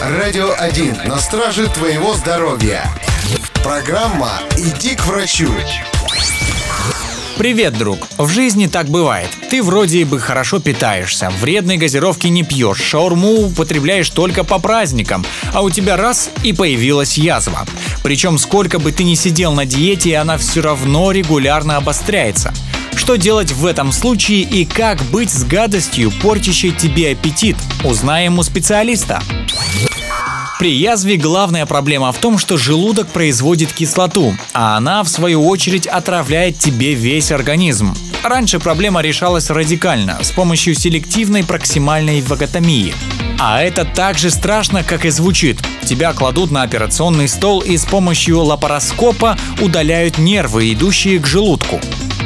Радио 1 на страже твоего здоровья. Программа «Иди к врачу». Привет, друг. В жизни так бывает. Ты вроде бы хорошо питаешься, вредной газировки не пьешь, шаурму употребляешь только по праздникам, а у тебя раз и появилась язва. Причем сколько бы ты ни сидел на диете, она все равно регулярно обостряется. Что делать в этом случае и как быть с гадостью, портящей тебе аппетит? Узнаем у специалиста. При язве главная проблема в том, что желудок производит кислоту, а она, в свою очередь, отравляет тебе весь организм. Раньше проблема решалась радикально, с помощью селективной проксимальной ваготомии. А это так же страшно, как и звучит. Тебя кладут на операционный стол и с помощью лапароскопа удаляют нервы, идущие к желудку.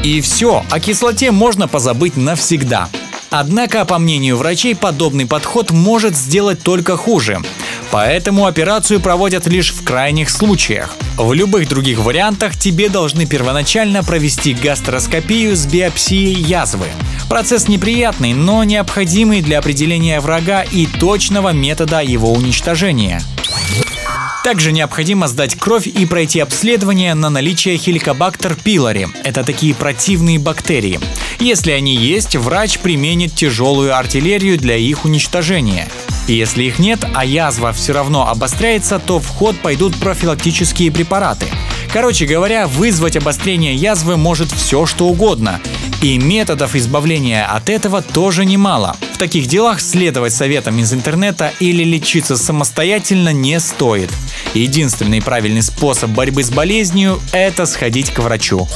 И все, о кислоте можно позабыть навсегда. Однако, по мнению врачей, подобный подход может сделать только хуже. Поэтому операцию проводят лишь в крайних случаях. В любых других вариантах тебе должны первоначально провести гастроскопию с биопсией язвы. Процесс неприятный, но необходимый для определения врага и точного метода его уничтожения. Также необходимо сдать кровь и пройти обследование на наличие хеликобактер пилори. Это такие противные бактерии. Если они есть, врач применит тяжелую артиллерию для их уничтожения. Если их нет, а язва все равно обостряется, то в ход пойдут профилактические препараты. Короче говоря, вызвать обострение язвы может все что угодно. И методов избавления от этого тоже немало. В таких делах следовать советам из интернета или лечиться самостоятельно не стоит. Единственный правильный способ борьбы с болезнью – это сходить к врачу.